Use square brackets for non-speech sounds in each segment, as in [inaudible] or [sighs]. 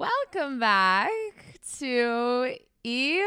Welcome back to E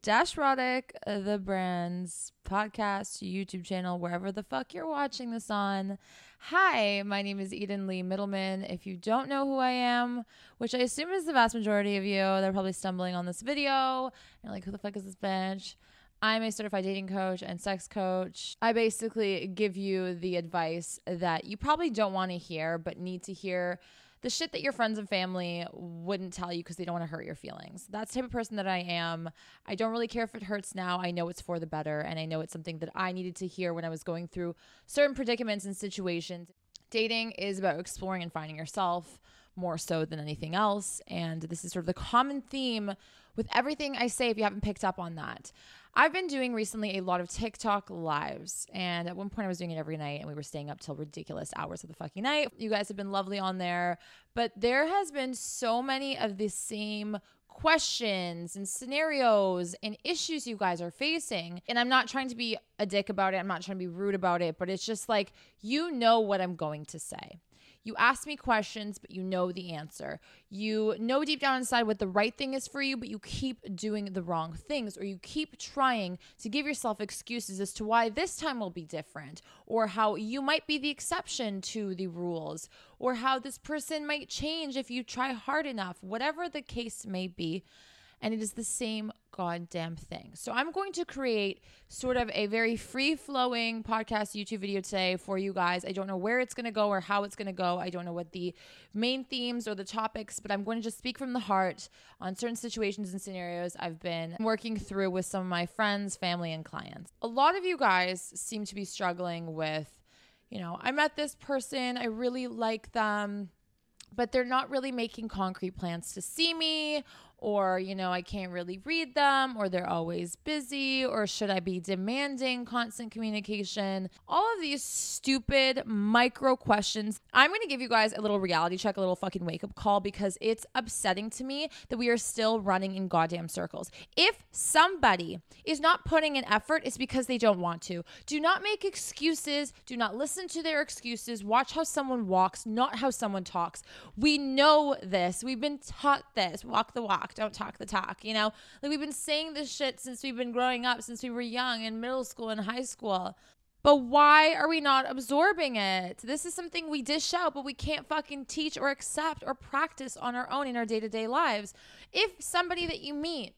Dash Rotic, the brand's podcast, YouTube channel, wherever the fuck you're watching this on. Hi, my name is Eden Lee Mitelman. If you don't know who I am, which I assume is the vast majority of you, they're probably stumbling on this video. You're like, who the fuck is this bitch? I'm a certified dating coach and sex coach. I basically give you the advice that you probably don't want to hear, but need to hear the shit that your friends and family wouldn't tell you because they don't want to hurt your feelings. That's the type of person that I am. I don't really care if it hurts now. I know it's for the better, and I know it's something that I needed to hear when I was going through certain predicaments and situations. Dating is about exploring and finding yourself more so than anything else. And this is sort of the common theme with everything I say if you haven't picked up on that. I've been doing recently a lot of TikTok lives, and at one point I was doing it every night, and we were staying up till ridiculous hours of the fucking night. You guys have been lovely on there, but there has been so many of the same questions and scenarios and issues you guys are facing. And I'm not trying to be a dick about it, I'm not trying to be rude about it, but it's just like, you know what I'm going to say. You ask me questions, but you know the answer. You know deep down inside what the right thing is for you, but you keep doing the wrong things, or you keep trying to give yourself excuses as to why this time will be different, or how you might be the exception to the rules, or how this person might change if you try hard enough, whatever the case may be and it is the same goddamn thing. So I'm going to create sort of a very free flowing podcast YouTube video today for you guys. I don't know where it's going to go or how it's going to go. I don't know what the main themes or the topics, but I'm going to just speak from the heart on certain situations and scenarios I've been working through with some of my friends, family, and clients. A lot of you guys seem to be struggling with, you know, I met this person, I really like them but they're not really making concrete plans to see me or you know I can't really read them or they're always busy or should I be demanding constant communication? All of these stupid micro questions. I'm going to give you guys a little reality check a little fucking wake up call because it's upsetting to me that we are still running in goddamn circles. If somebody is not putting an effort it's because they don't want to. Do not make excuses. Do not listen to their excuses. Watch how someone walks not how someone talks. We know this. We've been taught this. Walk the walk don't talk the talk, you know? Like we've been saying this shit since we've been growing up, since we were young in middle school and high school. But why are we not absorbing it? This is something we dish out, but we can't fucking teach or accept or practice on our own in our day to day lives. If somebody that you meet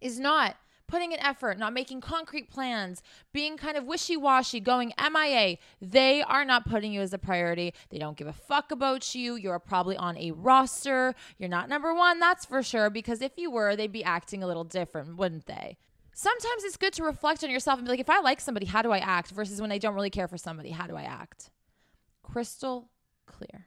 is not putting an effort, not making concrete plans, being kind of wishy washy, going MIA. They are not putting you as a priority. They don't give a fuck about you. You're probably on a roster. You're not number one, that's for sure, because if you were, they'd be acting a little different, wouldn't they? Sometimes it's good to reflect on yourself and be like, if I like somebody, how do I act? Versus when I don't really care for somebody, how do I act? Crystal clear.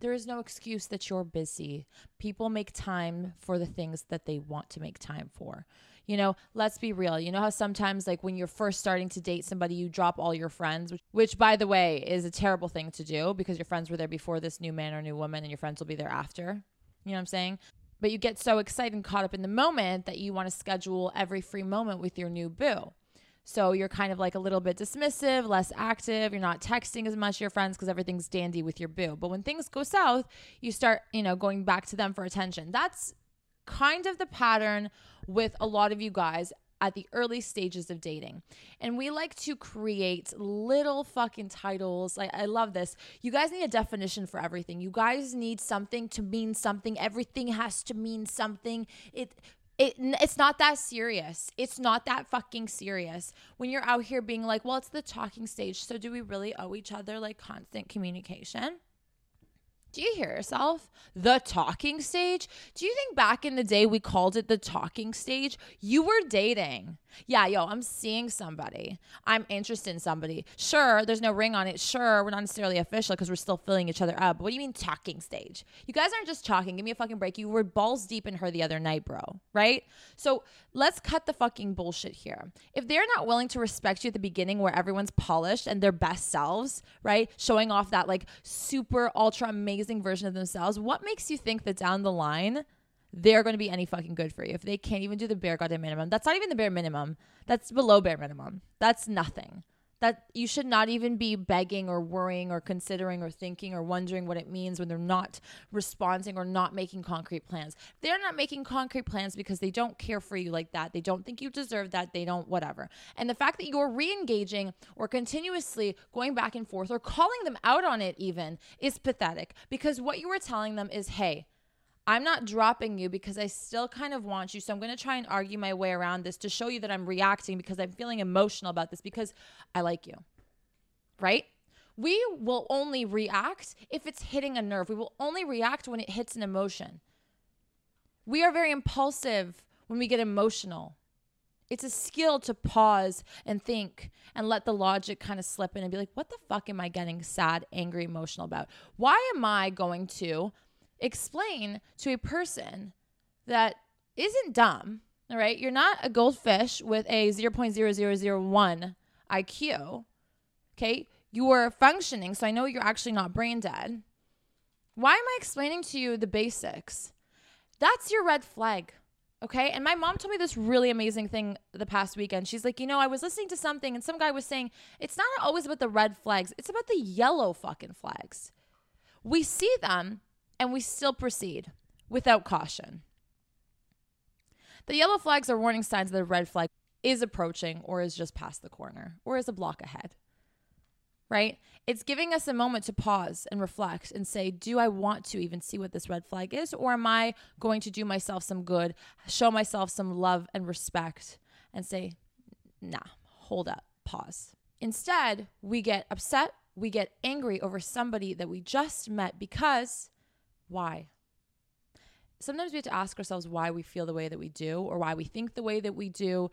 There is no excuse that you're busy. People make time for the things that they want to make time for you know, let's be real. You know how sometimes, like, when you're first starting to date somebody, you drop all your friends, which, which, by the way, is a terrible thing to do because your friends were there before this new man or new woman and your friends will be there after. You know what I'm saying? But you get so excited and caught up in the moment that you want to schedule every free moment with your new boo. So you're kind of like a little bit dismissive, less active. You're not texting as much your friends because everything's dandy with your boo. But when things go south, you start, you know, going back to them for attention. That's kind of the pattern with a lot of you guys at the early stages of dating. And we like to create little fucking titles. I, I love this. You guys need a definition for everything. You guys need something to mean something. Everything has to mean something. It it it's not that serious. It's not that fucking serious. When you're out here being like, "Well, it's the talking stage, so do we really owe each other like constant communication?" Do you hear yourself? The talking stage? Do you think back in the day we called it the talking stage? You were dating. Yeah, yo, I'm seeing somebody. I'm interested in somebody. Sure, there's no ring on it. Sure, we're not necessarily official because we're still filling each other up. But what do you mean talking stage? You guys aren't just talking. Give me a fucking break. You were balls deep in her the other night, bro. Right? So let's cut the fucking bullshit here. If they're not willing to respect you at the beginning where everyone's polished and their best selves, right? Showing off that like super ultra amazing version of themselves, what makes you think that down the line they're going to be any fucking good for you if they can't even do the bare goddamn minimum. That's not even the bare minimum. That's below bare minimum. That's nothing. That you should not even be begging or worrying or considering or thinking or wondering what it means when they're not responding or not making concrete plans. They're not making concrete plans because they don't care for you like that. They don't think you deserve that. They don't, whatever. And the fact that you're re engaging or continuously going back and forth or calling them out on it even is pathetic because what you were telling them is, hey, I'm not dropping you because I still kind of want you. So I'm going to try and argue my way around this to show you that I'm reacting because I'm feeling emotional about this because I like you. Right? We will only react if it's hitting a nerve. We will only react when it hits an emotion. We are very impulsive when we get emotional. It's a skill to pause and think and let the logic kind of slip in and be like, what the fuck am I getting sad, angry, emotional about? Why am I going to explain to a person that isn't dumb, all right? You're not a goldfish with a 0.0001 IQ, okay? You're functioning, so I know you're actually not brain dead. Why am I explaining to you the basics? That's your red flag. Okay. And my mom told me this really amazing thing the past weekend. She's like, you know, I was listening to something and some guy was saying it's not always about the red flags, it's about the yellow fucking flags. We see them and we still proceed without caution. The yellow flags are warning signs that a red flag is approaching or is just past the corner or is a block ahead. Right? It's giving us a moment to pause and reflect and say, Do I want to even see what this red flag is? Or am I going to do myself some good, show myself some love and respect, and say, Nah, hold up, pause. Instead, we get upset, we get angry over somebody that we just met because why? Sometimes we have to ask ourselves why we feel the way that we do or why we think the way that we do.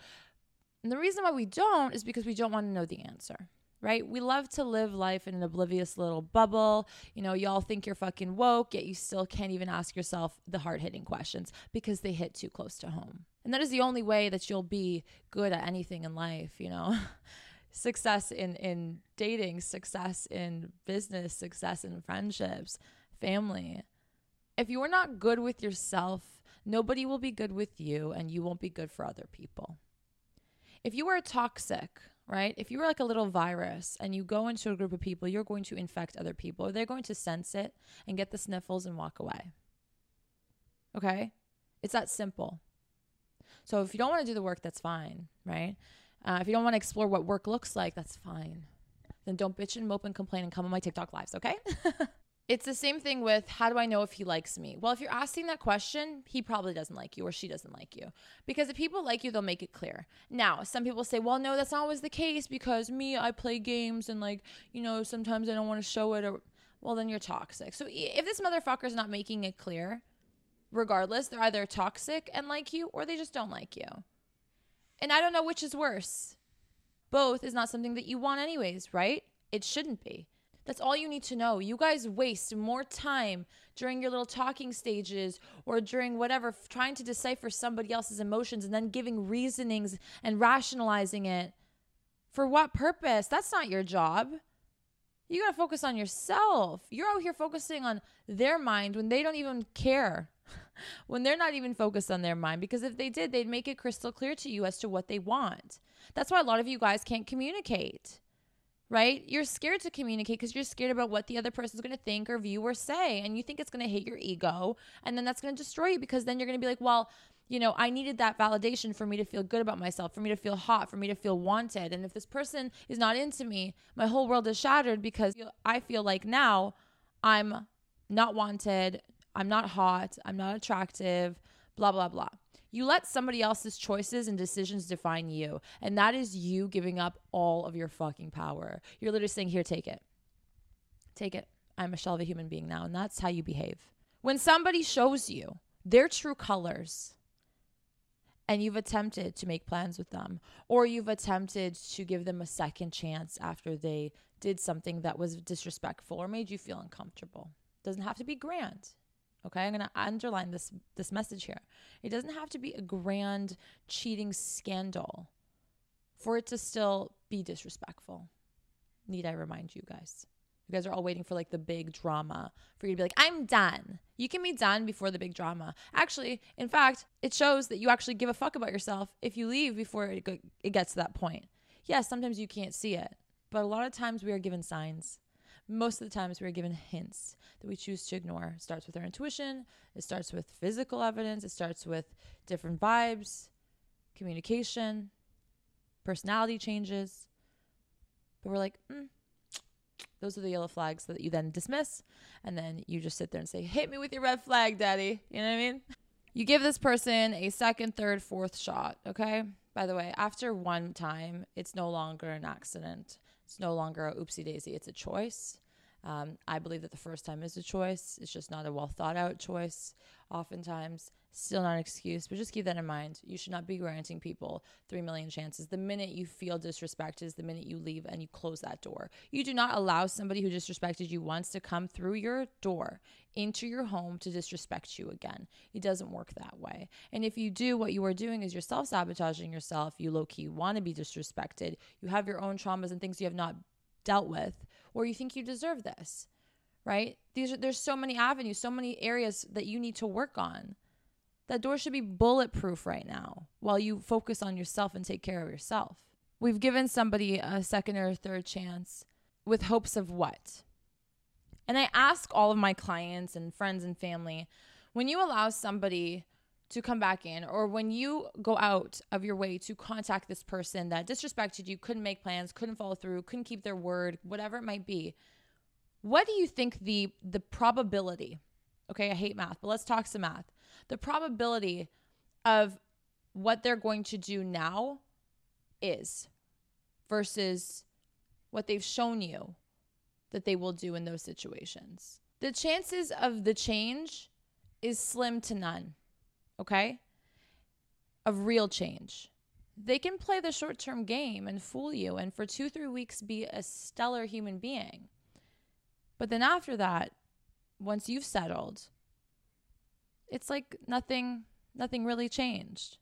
And the reason why we don't is because we don't want to know the answer right? We love to live life in an oblivious little bubble. You know, y'all think you're fucking woke, yet you still can't even ask yourself the hard hitting questions because they hit too close to home. And that is the only way that you'll be good at anything in life, you know? [laughs] success in, in dating, success in business, success in friendships, family. If you're not good with yourself, nobody will be good with you and you won't be good for other people. If you are toxic, right? If you are like a little virus and you go into a group of people, you're going to infect other people. They're going to sense it and get the sniffles and walk away. Okay? It's that simple. So if you don't want to do the work, that's fine, right? Uh, if you don't want to explore what work looks like, that's fine. Then don't bitch and mope and complain and come on my TikTok lives, okay? [laughs] It's the same thing with how do I know if he likes me? Well, if you're asking that question, he probably doesn't like you or she doesn't like you. Because if people like you, they'll make it clear. Now, some people say, well, no, that's not always the case because me, I play games and like, you know, sometimes I don't want to show it or, well, then you're toxic. So if this motherfucker's not making it clear, regardless, they're either toxic and like you or they just don't like you. And I don't know which is worse. Both is not something that you want, anyways, right? It shouldn't be. That's all you need to know. You guys waste more time during your little talking stages or during whatever trying to decipher somebody else's emotions and then giving reasonings and rationalizing it. For what purpose? That's not your job. You got to focus on yourself. You're out here focusing on their mind when they don't even care. [laughs] when they're not even focused on their mind because if they did, they'd make it crystal clear to you as to what they want. That's why a lot of you guys can't communicate right? You're scared to communicate because you're scared about what the other person's going to think or view or say. And you think it's going to hit your ego. And then that's going to destroy you because then you're going to be like, well, you know, I needed that validation for me to feel good about myself, for me to feel hot, for me to feel wanted. And if this person is not into me, my whole world is shattered because I feel like now I'm not wanted, I'm not hot, I'm not attractive, blah, blah, blah. You let somebody else's choices and decisions define you. And that is you giving up all of your fucking power. You're literally saying, Here, take it. Take it. I'm a shell of a human being now. And that's how you behave. When somebody shows you their true colors, and you've attempted to make plans with them, or you've attempted to give them a second chance after they did something that was disrespectful or made you feel uncomfortable. Doesn't have to be grand. Okay, I'm going to underline this this message here. It doesn't have to be a grand cheating scandal for it to still be disrespectful. Need I remind you guys? You guys are all waiting for like the big drama for you to be like, I'm done. You can be done before the big drama. Actually, in fact, it shows that you actually give a fuck about yourself if you leave before it, it gets to that point. Yes, sometimes you can't see it. But a lot of times we are given signs. Most of the times we are given hints that we choose to ignore. It starts with our intuition, it starts with physical evidence, it starts with different vibes, communication, personality changes. But we're like, mm, those are the yellow flags that you then dismiss. And then you just sit there and say, hit me with your red flag, daddy. You know what I mean? You give this person a second, third, fourth shot. Okay. By the way, after one time, it's no longer an accident. It's no longer a oopsie daisy. It's a choice. Um, I believe that the first time is a choice. It's just not a well thought out choice. Oftentimes, still not an excuse, but just keep that in mind. You should not be granting people 3 million chances. The minute you feel disrespected is the minute you leave and you close that door. You do not allow somebody who disrespected you once to come through your door into your home to disrespect you again. It doesn't work that way. And if you do, what you are doing is you're self sabotaging yourself. You low key want to be disrespected. You have your own traumas and things you have not dealt with, or you think you deserve this. Right? These are, there's so many avenues, so many areas that you need to work on. That door should be bulletproof right now while you focus on yourself and take care of yourself. We've given somebody a second or a third chance with hopes of what? And I ask all of my clients and friends and family when you allow somebody to come back in, or when you go out of your way to contact this person that disrespected you, couldn't make plans, couldn't follow through, couldn't keep their word, whatever it might be, what do you think the the probability? Okay, I hate math, but let's talk some math the probability of what they're going to do now is versus what they've shown you that they will do in those situations. The chances of the change is slim to none, okay? Of real change. They can play the short term game and fool you and for two, three weeks be a stellar human being. But then after that, once you've settled, it's like nothing nothing really changed.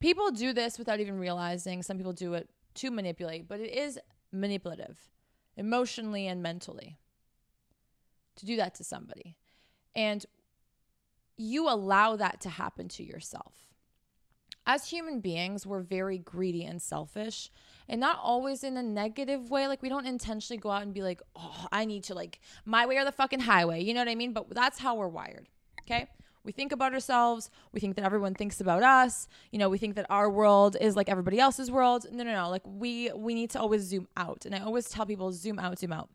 People do this without even realizing. Some people do it to manipulate, but it is manipulative emotionally and mentally to do that to somebody. And you allow that to happen to yourself. As human beings, we're very greedy and selfish, and not always in a negative way. Like, we don't intentionally go out and be like, oh, I need to, like, my way or the fucking highway. You know what I mean? But that's how we're wired. Okay we think about ourselves we think that everyone thinks about us you know we think that our world is like everybody else's world no no no like we we need to always zoom out and i always tell people zoom out zoom out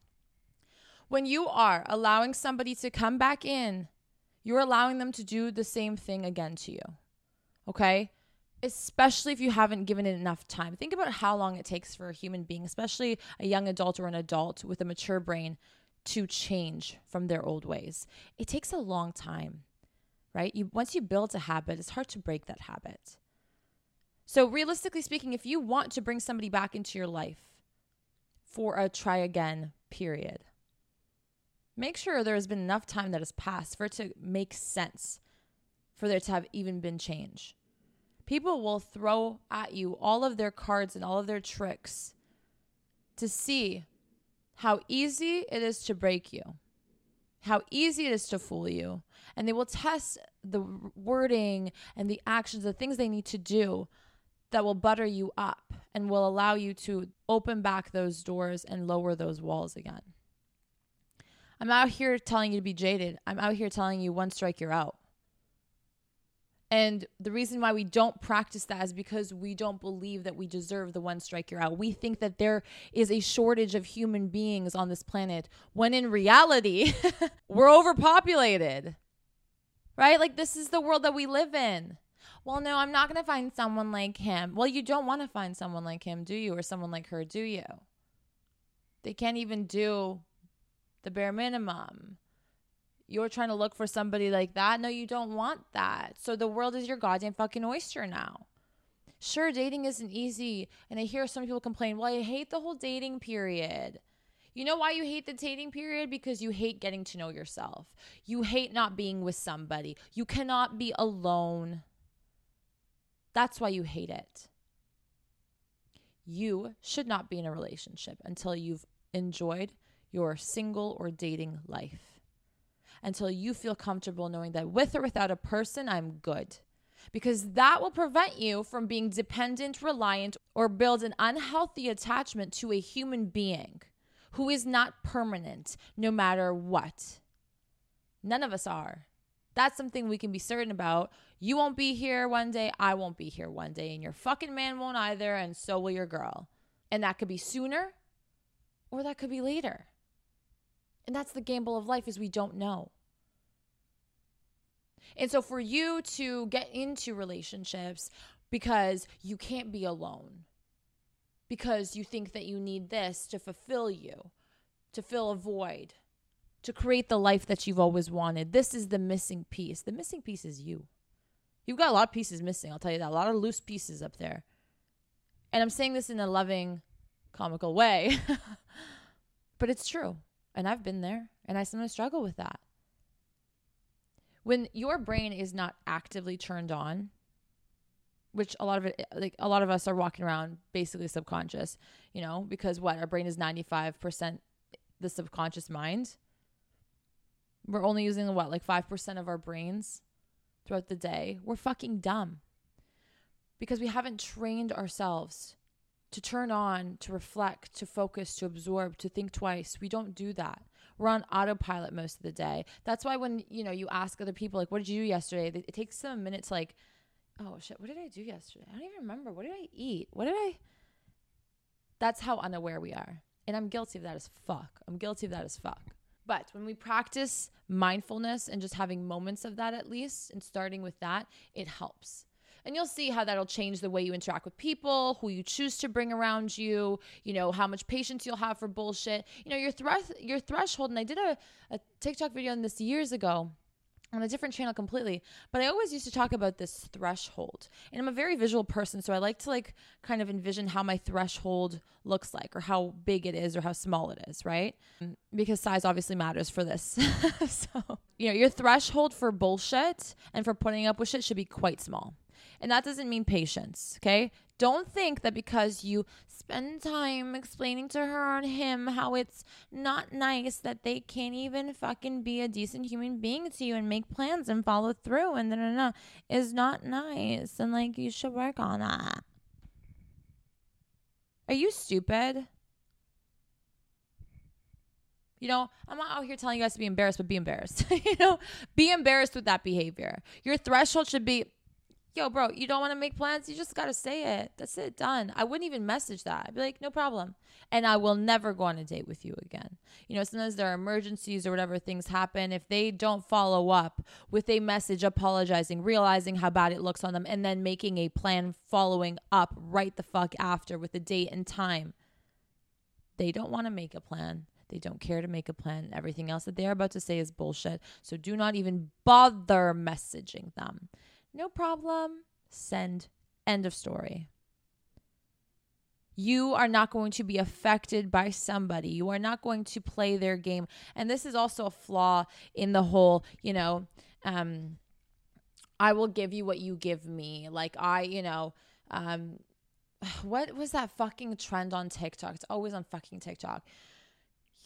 when you are allowing somebody to come back in you're allowing them to do the same thing again to you okay especially if you haven't given it enough time think about how long it takes for a human being especially a young adult or an adult with a mature brain to change from their old ways it takes a long time right? You once you build a habit, it's hard to break that habit. So realistically speaking, if you want to bring somebody back into your life for a try again period, make sure there has been enough time that has passed for it to make sense for there to have even been change. People will throw at you all of their cards and all of their tricks to see how easy it is to break you how easy it is to fool you. And they will test the wording and the actions, the things they need to do that will butter you up and will allow you to open back those doors and lower those walls again. I'm out here telling you to be jaded. I'm out here telling you one strike, you're out. And the reason why we don't practice that is because we don't believe that we deserve the one strike you're out. We think that there is a shortage of human beings on this planet when in reality, [laughs] we're overpopulated. Right? Like, this is the world that we live in. Well, no, I'm not going to find someone like him. Well, you don't want to find someone like him, do you? Or someone like her, do you? They can't even do the bare minimum you're trying to look for somebody like that. No, you don't want that. So the world is your goddamn fucking oyster now. Sure, dating isn't easy. And I hear some people complain, well, I hate the whole dating period. You know why you hate the dating period? Because you hate getting to know yourself. You hate not being with somebody. You cannot be alone. That's why you hate it. You should not be in a relationship until you've enjoyed your single or dating life until you feel comfortable knowing that with or without a person, I'm good. because that will prevent you from being dependent, reliant, or build an unhealthy attachment to a human being who is not permanent no matter what. None of us are. That's something we can be certain about. You won't be here one day, I won't be here one day, and your fucking man won't either, and so will your girl. And that could be sooner or that could be later. And that's the gamble of life is we don't know. And so for you to get into relationships because you can't be alone, because you think that you need this to fulfill you, to fill a void, to create the life that you've always wanted. This is the missing piece. The missing piece is you. You've got a lot of pieces missing, I'll tell you that. A lot of loose pieces up there. And I'm saying this in a loving, comical way. [laughs] but it's true. And I've been there and I sometimes struggle with that. When your brain is not actively turned on which a lot of it eh, like a lot of us are walking around basically subconscious you know because what? Our brain is 95% the subconscious mind. We're only using what like 5% of our brains throughout the day? We're fucking dumb. Because we haven't trained ourselves to turn on to reflect to focus to absorb to think twice we don't do that we're on autopilot most of the day. That's why when, you know, you ask other people, like, what did you do yesterday? It takes them a minute to, like, oh shit, what did I do yesterday? I don't even remember. What did I eat? What did I? That's how unaware we are. And I'm guilty of that as fuck. I'm guilty of that as fuck. But when we practice mindfulness and just having moments of that at least, and starting with that, it helps. And you'll see how that'll change the way you interact with people, who you choose to bring around you, you know, how much patience you'll have for bullshit. You know, your thresh your threshold, and I did a, a TikTok video on this years ago on a different channel completely but i always used to talk about this threshold. And i'm a very visual person so i like to like kind of envision how my threshold looks like or how big it is or how small it is right? Because size obviously matters for this. [laughs] So you know your threshold for bullshit and for putting up with shit should be quite small and that doesn't mean patience, okay? Don't think that because you spend time explaining to her and him how it's not nice that they can't even fucking be a decent human being to you and make plans and follow through and then no, is not nice and like you should work on that. Are you stupid? You know, I'm not out here telling you guys to be embarrassed, but be embarrassed. [laughs] you know, be embarrassed with that behavior. Your threshold should be yo, bro, you don't want to make plans? You just got to say it. That's it, done. I wouldn't even message that. I'd be like, no problem. And I will never go on a date with you again. You know, sometimes there are emergencies or whatever things happen. If they don't follow up with a message apologizing, realizing how bad it looks on them, and then making a plan following up right the fuck after with a date and time, they don't want to make a plan. They don't care to make a plan. Everything else that they are about to say is bullshit. So do not even bother messaging them. No problem. Send. End of story. You are not going to be affected by somebody. You are not going to play their game. And this is also a flaw in the whole, you know, um, I will give you what you give me. Like I, you know, um, [sighs] what was that fucking trend on TikTok? It's always on fucking TikTok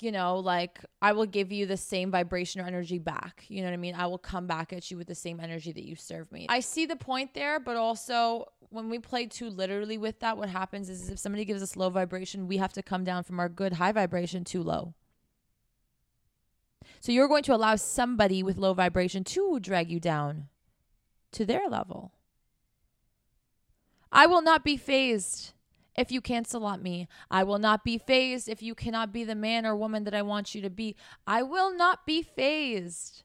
you know, like I will give you the same vibration or energy back. You know what I mean? I will come back at you with the same energy that you serve me. I see the point there, but also when we play too literally with that, what happens is if somebody gives us low vibration, we have to come down from our good high vibration too low. So you're going to allow somebody with low vibration to drag you down to their level. I will not be fazed if you cancel on me. I will not be fazed if you cannot be the man or woman that I want you to be. I will not be fazed.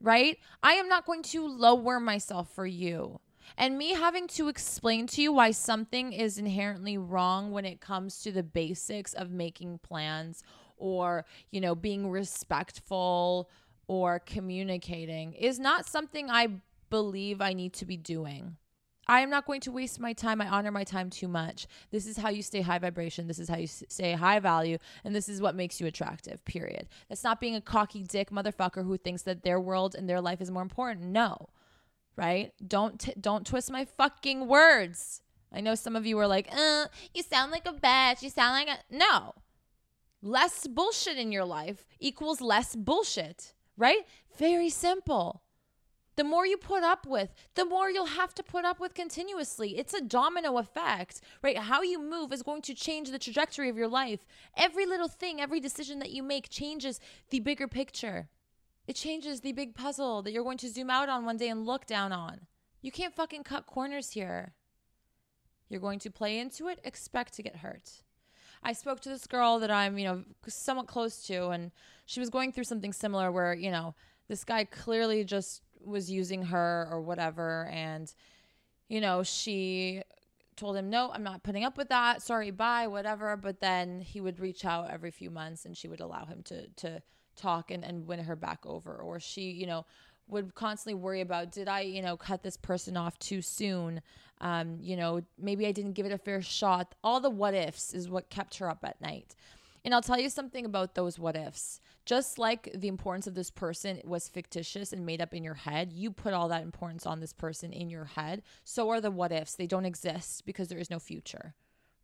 Right? I am not going to lower myself for you. And me having to explain to you why something is inherently wrong when it comes to the basics of making plans or, you know, being respectful or communicating is not something I believe I need to be doing. I am not going to waste my time. I honor my time too much. This is how you stay high vibration. This is how you stay high value. And this is what makes you attractive, period. That's not being a cocky dick motherfucker who thinks that their world and their life is more important. No, right? Don't, t- don't twist my fucking words. I know some of you are like, uh, you sound like a bitch. You sound like a. No. Less bullshit in your life equals less bullshit, right? Very simple. The more you put up with, the more you'll have to put up with continuously. It's a domino effect, right? How you move is going to change the trajectory of your life. Every little thing, every decision that you make changes the bigger picture. It changes the big puzzle that you're going to zoom out on one day and look down on. You can't fucking cut corners here. You're going to play into it, expect to get hurt. I spoke to this girl that I'm, you know, somewhat close to, and she was going through something similar where, you know, this guy clearly just was using her or whatever. And, you know, she told him, no, I'm not putting up with that. Sorry, bye, whatever. But then he would reach out every few months and she would allow him to, to talk and, and win her back over. Or she, you know, would constantly worry about did I, you know, cut this person off too soon? Um, you know, maybe I didn't give it a fair shot. All the what ifs is what kept her up at night. And I'll tell you something about those what ifs. Just like the importance of this person was fictitious and made up in your head, you put all that importance on this person in your head. So are the what ifs. They don't exist because there is no future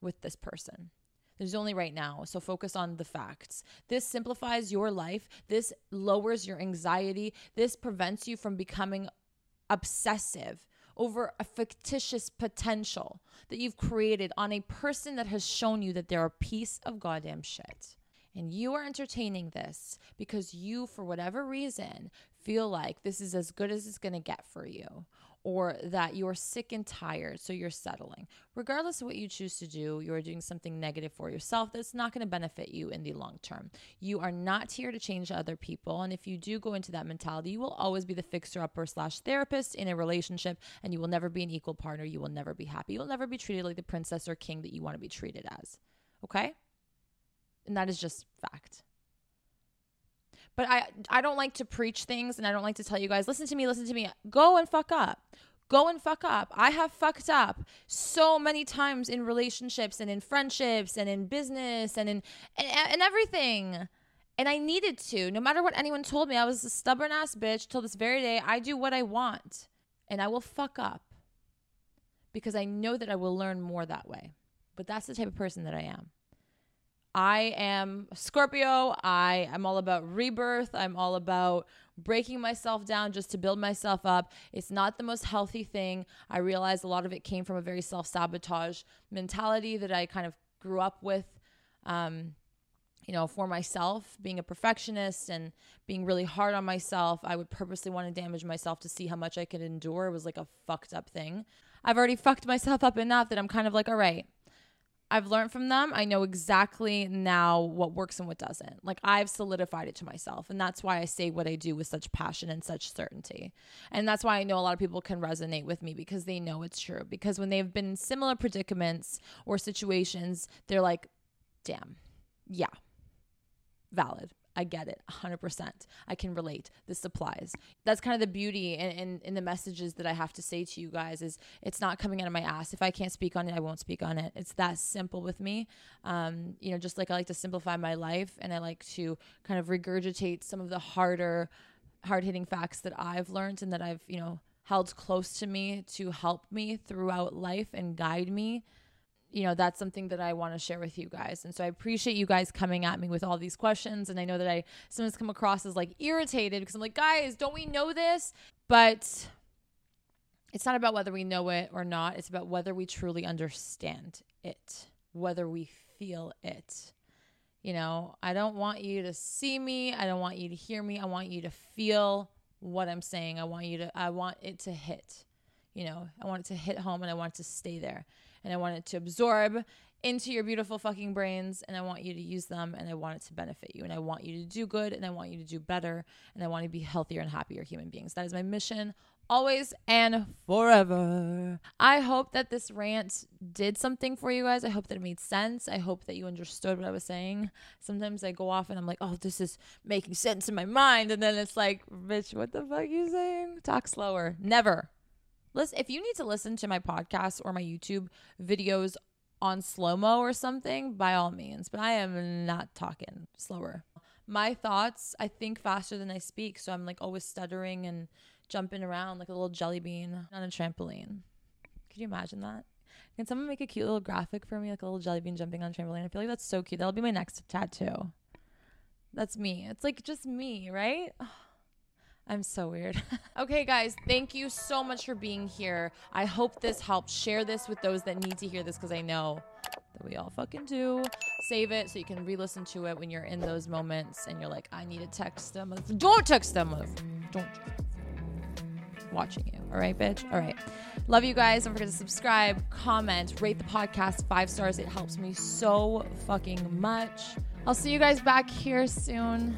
with this person. There's only right now. So focus on the facts. This simplifies your life. This lowers your anxiety. This prevents you from becoming obsessive over a fictitious potential that you've created on a person that has shown you that they're a piece of goddamn shit. And you are entertaining this because you, for whatever reason, feel like this is as good as it's to get for you or that you're sick and tired, so you're settling. Regardless of what you choose to do, you're doing something negative for yourself that's not going to benefit you in the long term. You are not here to change other people. And if you do go into that mentality, you will always be the fixer upper slash therapist in a relationship, and you will never be an equal partner. You will never be happy. You'll never be treated like the princess or king that you want to be treated as. Okay? And that is just fact. But I I don't like to preach things and I don't like to tell you guys, listen to me, listen to me. Go and fuck up. Go and fuck up. I have fucked up so many times in relationships and in friendships and in business and in and, and everything. And I needed to. No matter what anyone told me, I was a stubborn ass bitch till this very day. I do what I want. And I will fuck up. Because I know that I will learn more that way. But that's the type of person that I am. I am Scorpio. I am all about rebirth. I'm all about breaking myself down just to build myself up. It's not the most healthy thing. I realize a lot of it came from a very self sabotage mentality that I kind of grew up with. Um, you know, for myself, being a perfectionist and being really hard on myself, I would purposely want to damage myself to see how much I could endure. It was like a fucked up thing. I've already fucked myself up enough that I'm kind of like, all right, I've learned from them. I know exactly now what works and what doesn't. Like I've solidified it to myself. And that's why I say what I do with such passion and such certainty. And that's why I know a lot of people can resonate with me because they know it's true. Because when they've been in similar predicaments or situations, they're like, damn, yeah, valid. I get it 100%. I can relate. This applies. That's kind of the beauty in, in, in, the messages that I have to say to you guys is it's not coming out of my ass. If I can't speak on it, I won't speak on it. It's that simple with me. Um, you know, just like I like to simplify my life and I like to kind of regurgitate some of the harder, hard hitting facts that I've learned and that I've, you know, held close to me to help me throughout life and guide me you know, that's something that I want to share with you guys. And so I appreciate you guys coming at me with all these questions. And I know that I sometimes come across as like irritated because I'm like, guys, don't we know this? But it's not about whether we know it or not. It's about whether we truly understand it, whether we feel it. You know, I don't want you to see me. I don't want you to hear me. I want you to feel what I'm saying. I want you to, I want it to hit. You know, I want it to hit home and I want it to stay there and I want it to absorb into your beautiful fucking brains and I want you to use them and I want it to benefit you and I want you to do good and I want you to do better and I want to be healthier and happier human beings. That is my mission always and forever. I hope that this rant did something for you guys. I hope that it made sense. I hope that you understood what I was saying. Sometimes I go off and I'm like, oh, this is making sense in my mind. And then it's like, bitch, what the fuck are you saying? Talk slower. Never. Listen, if you need to listen to my podcast or my YouTube videos on slow mo or something, by all means. But I am not talking slower. My thoughts, I think faster than I speak. So I'm like always stuttering and jumping around like a little jelly bean on a trampoline. Could you imagine that? Can someone make a cute little graphic for me, like a little jelly bean jumping on a trampoline? I feel like that's so cute. That'll be my next tattoo. That's me. It's like just me, right? [sighs] Oh. I'm so weird. [laughs] okay, guys, thank you so much for being here. I hope this helps. Share this with those that need to hear this because I know that we all fucking do. Save it so you can re listen to it when you're in those moments and you're like, I need to text them. Don't text them. Don't. Watching you. All right, bitch. All right. Love you guys. Don't forget to subscribe, comment, rate the podcast five stars. It helps me so fucking much. I'll see you guys back here soon.